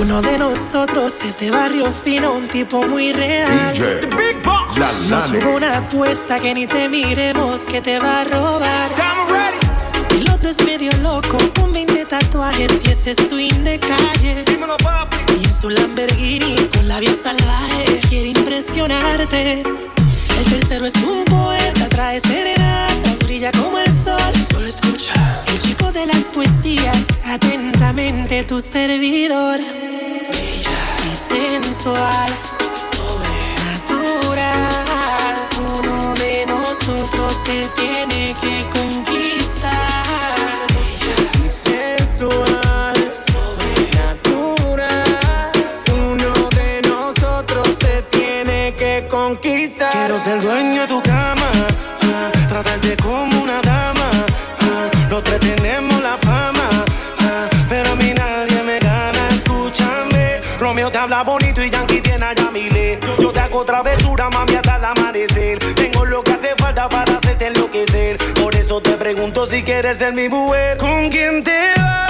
Uno de nosotros es de barrio fino, un tipo muy real. DJ, Big Boss. la Nos hubo una apuesta que ni te miremos que te va a robar. Time ready. El otro es medio loco, con 20 tatuajes y ese swing de calle. Dímelo, papi. Y en su Lamborghini con la vía salvaje quiere impresionarte. El tercero es un poeta, trae serenatas, brilla como el sol. Solo escucha. El chico de las poesías, atentamente tu servidor. Bella y sensual, sobrenatural. Uno de nosotros te tiene que conquistar. Bella y sensual, sobrenatural. Uno de nosotros te tiene que conquistar. Quiero ser dueño de tu te habla bonito y Yankee tiene a Yamile. Yo te hago travesura, mami, hasta el amanecer. Tengo lo que hace falta para hacerte enloquecer. Por eso te pregunto si quieres ser mi mujer. ¿Con quién te vas?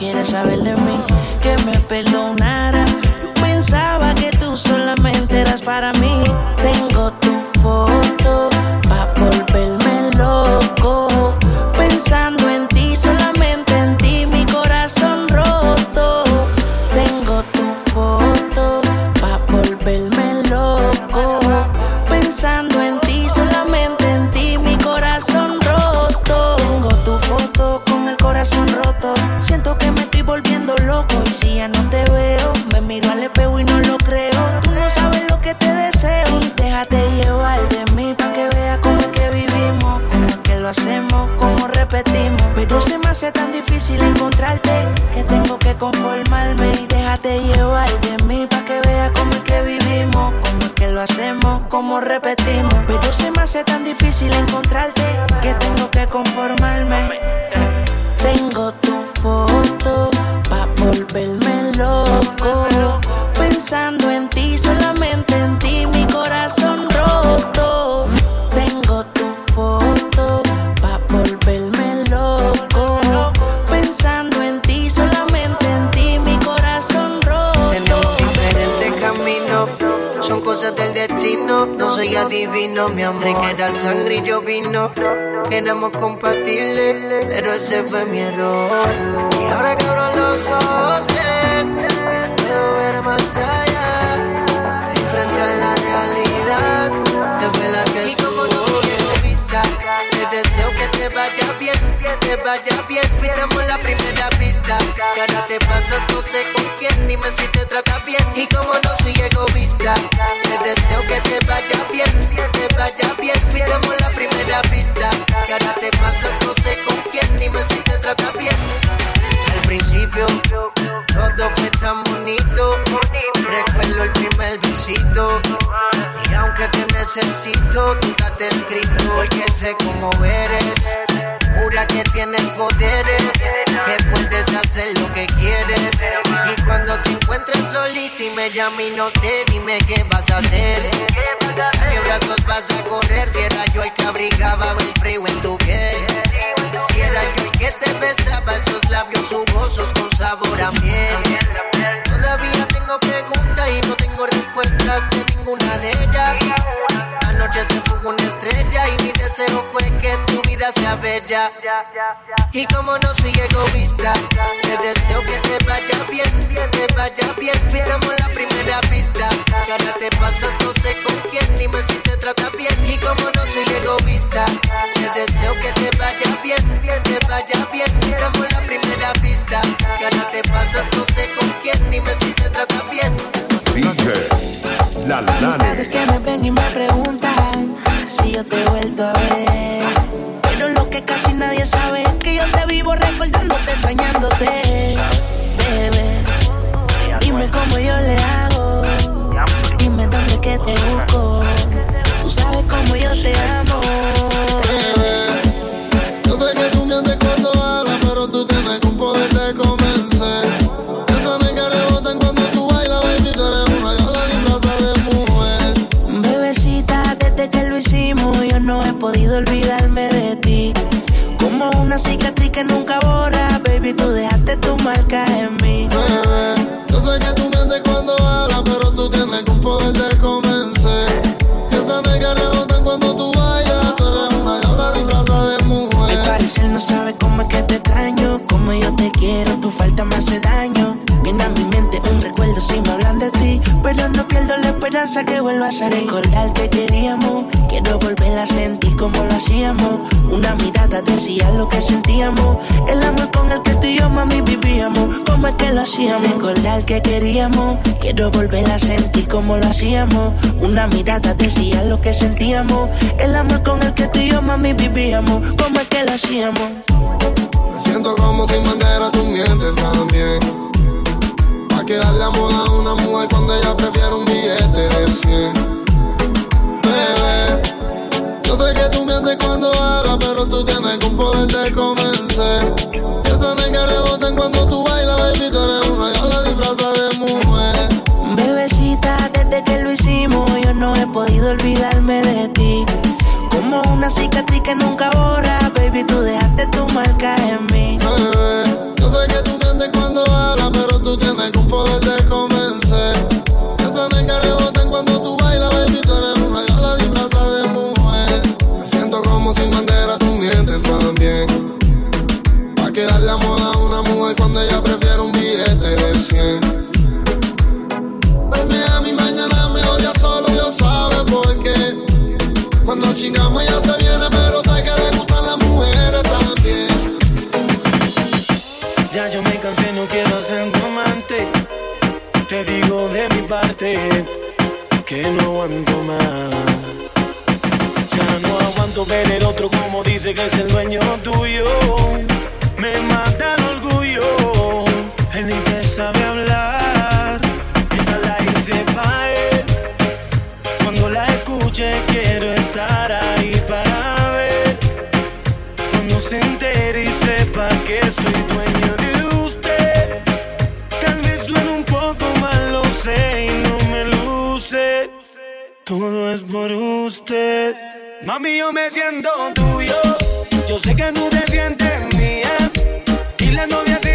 Quieres saber de mí, que me perdonara. Yo pensaba que tú solamente eras para mí. Siento que me estoy volviendo loco. Y si ya no te veo, me miro al espejo y no lo creo. Tú no sabes lo que te deseo. Y déjate llevar de mí para que veas cómo es que vivimos, cómo es que lo hacemos, cómo repetimos. Pero se me hace tan difícil encontrarte que tengo que conformarme. Y déjate llevar de mí para que veas cómo es que vivimos, cómo es que lo hacemos, cómo repetimos. Pero se me hace tan difícil encontrarte que tengo que conformarme. Tengo tu y yo vino. Éramos compatibles, pero ese fue mi error. Y ahora que abro los ojos, ven, puedo ver más allá. Enfrente a la realidad, es verdad que y como no soy egoísta, te deseo que te vaya bien, te vaya bien. Fuimos la primera pista, que ahora te pasas, no sé con quién, dime si te trata bien. Y como no soy egoísta, te deseo que te vaya bien, te vaya bien. Fuimos la primera pista, que ahora te pasas, no sé con quién, dime si te trata bien. Al principio, todo fue tan bonito. Recuerdo el primer besito. Y aunque te necesito, nunca te escrito. Porque sé cómo eres. Jura que tienes poderes. Puedes hacer lo que quieres. Y cuando te encuentres solita y me llames y no te dime qué vas a hacer. ¿A qué brazos vas a correr? Si era yo el que abrigaba el frío en tu piel. Si era yo el que te besaba esos labios jugosos con sabor a miel. Todavía tengo preguntas y no tengo respuestas de ninguna de ellas. Anoche se fugó una estrella y mi deseo fue que tu vida sea bella. Y como mientes cuando hablas, pero tú tienes un poder de convencer. Esa nega rebotan cuando tú bailas, baby, tú eres una diola disfrazada de mujer. Bebecita, desde que lo hicimos, yo no he podido olvidarme de ti. Como una cicatriz que nunca borra, baby, tú dejaste tu marca en mí. Bebé, no sabe cómo es que te extraño, como yo te quiero, tu falta me hace daño. Esperanza que vuelvas a recordar que queríamos. Quiero volver a sentir como lo hacíamos. Una mirada decía lo que sentíamos. El amor con el que tú y yo, mami, vivíamos. ¿Cómo es que lo hacíamos? Recordar que queríamos. Quiero volver a sentir como lo hacíamos. Una mirada decía lo que sentíamos. El amor con el que tú y yo, mami, vivíamos. ¿Cómo es que lo hacíamos? Me siento como sin bandera, tú mientes también. Que darle amor a una mujer cuando ella prefiere un billete de 100. Bebé, yo sé que tú mientes cuando hablas, pero tú tienes algún poder de convencer. Esa nega rebotan cuando tú bailas, baby, tú eres una diola disfrazada de mujer. Bebecita, desde que lo hicimos, yo no he podido olvidarme de ti. Como una cicatriz que nunca borra, baby, ver el otro como dice que es el dueño tuyo. Me mata el orgullo, él ni te sabe hablar. Esta la hice pa' él. Cuando la escuche quiero estar ahí para ver. Cuando se entere y sepa que soy dueño de usted. Tal vez suene un poco mal, lo sé y no me luce. Todo es por usted. Mami, yo me siento tuyo. Yo sé que tú te sientes mía. Y la novia siento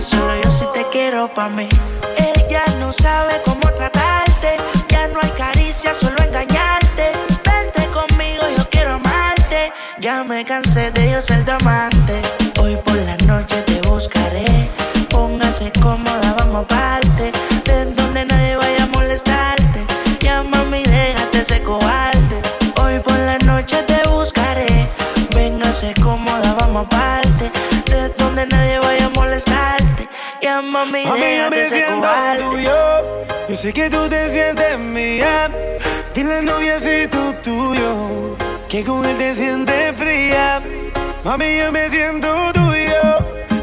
solo yo sí te quiero pa' mí. Ella no sabe cómo tratarte, ya no hay caricia, solo engañarte. Vente conmigo, yo quiero amarte, ya me cansé de yo ser tu amante. Hoy por la noche te buscaré, póngase cómoda, mami, Mami, yo déjate me tuyo. Yo sé que tú te sientes mía. Dile al noviecito tuyo que con él te sientes fría. Mami, yo me siento tuyo.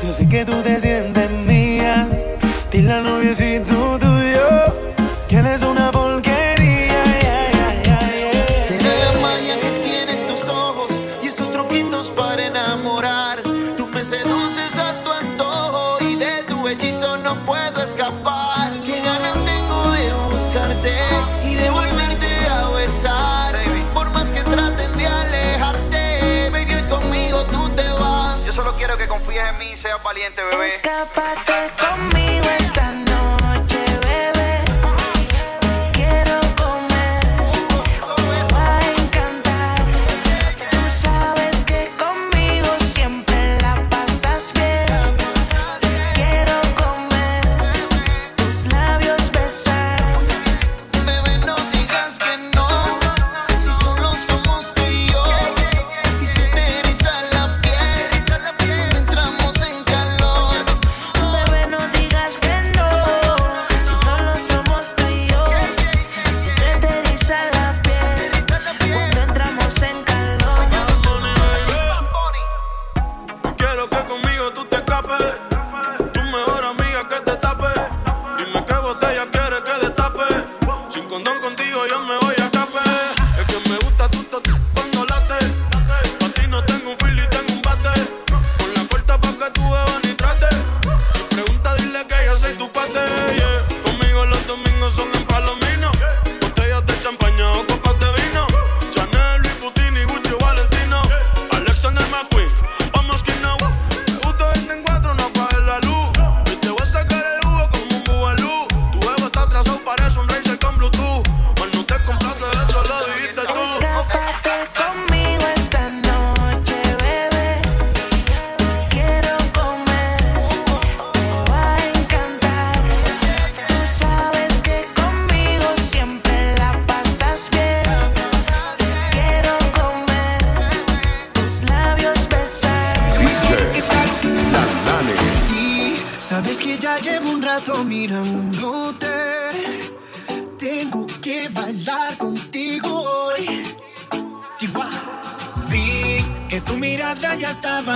Yo sé que tú te sientes mía. Dile al noviecito tuyo valiente, bebé. Escápate conmigo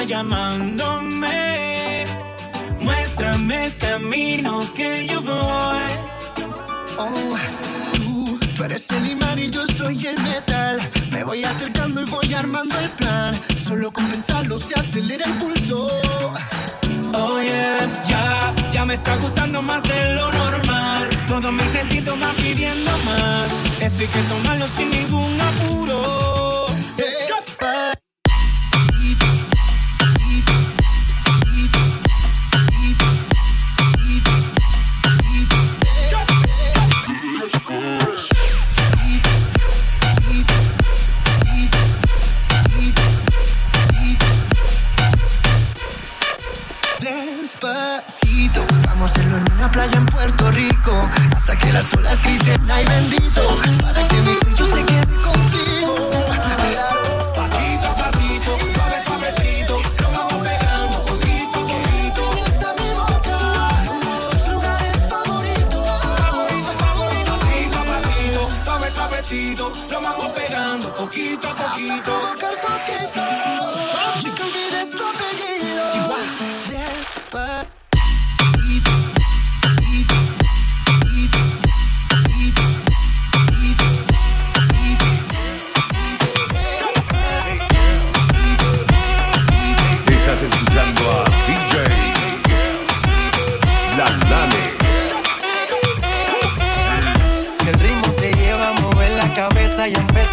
llamándome. Muéstrame el camino que yo voy. Oh, tú, tú eres el imán y yo soy el metal. Me voy acercando y voy armando el plan. Solo con pensarlo se acelera el pulso. Oh yeah, ya, ya me está gustando más de lo normal. Todos mis sentidos van pidiendo más. Esto hay que tomarlo sin ningún apuro.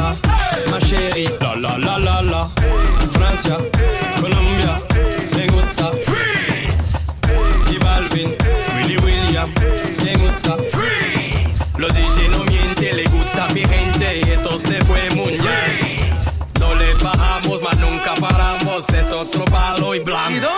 Ça, ma. La la la la la. Francia, Colombia, me gusta. Freeze. Y Balvin, Willy William, me gusta. Freeze. Los DJ no mienten, le gusta mi gente y eso se fue muy bien. No le bajamos, mas nunca paramos, es otro palo y blanco.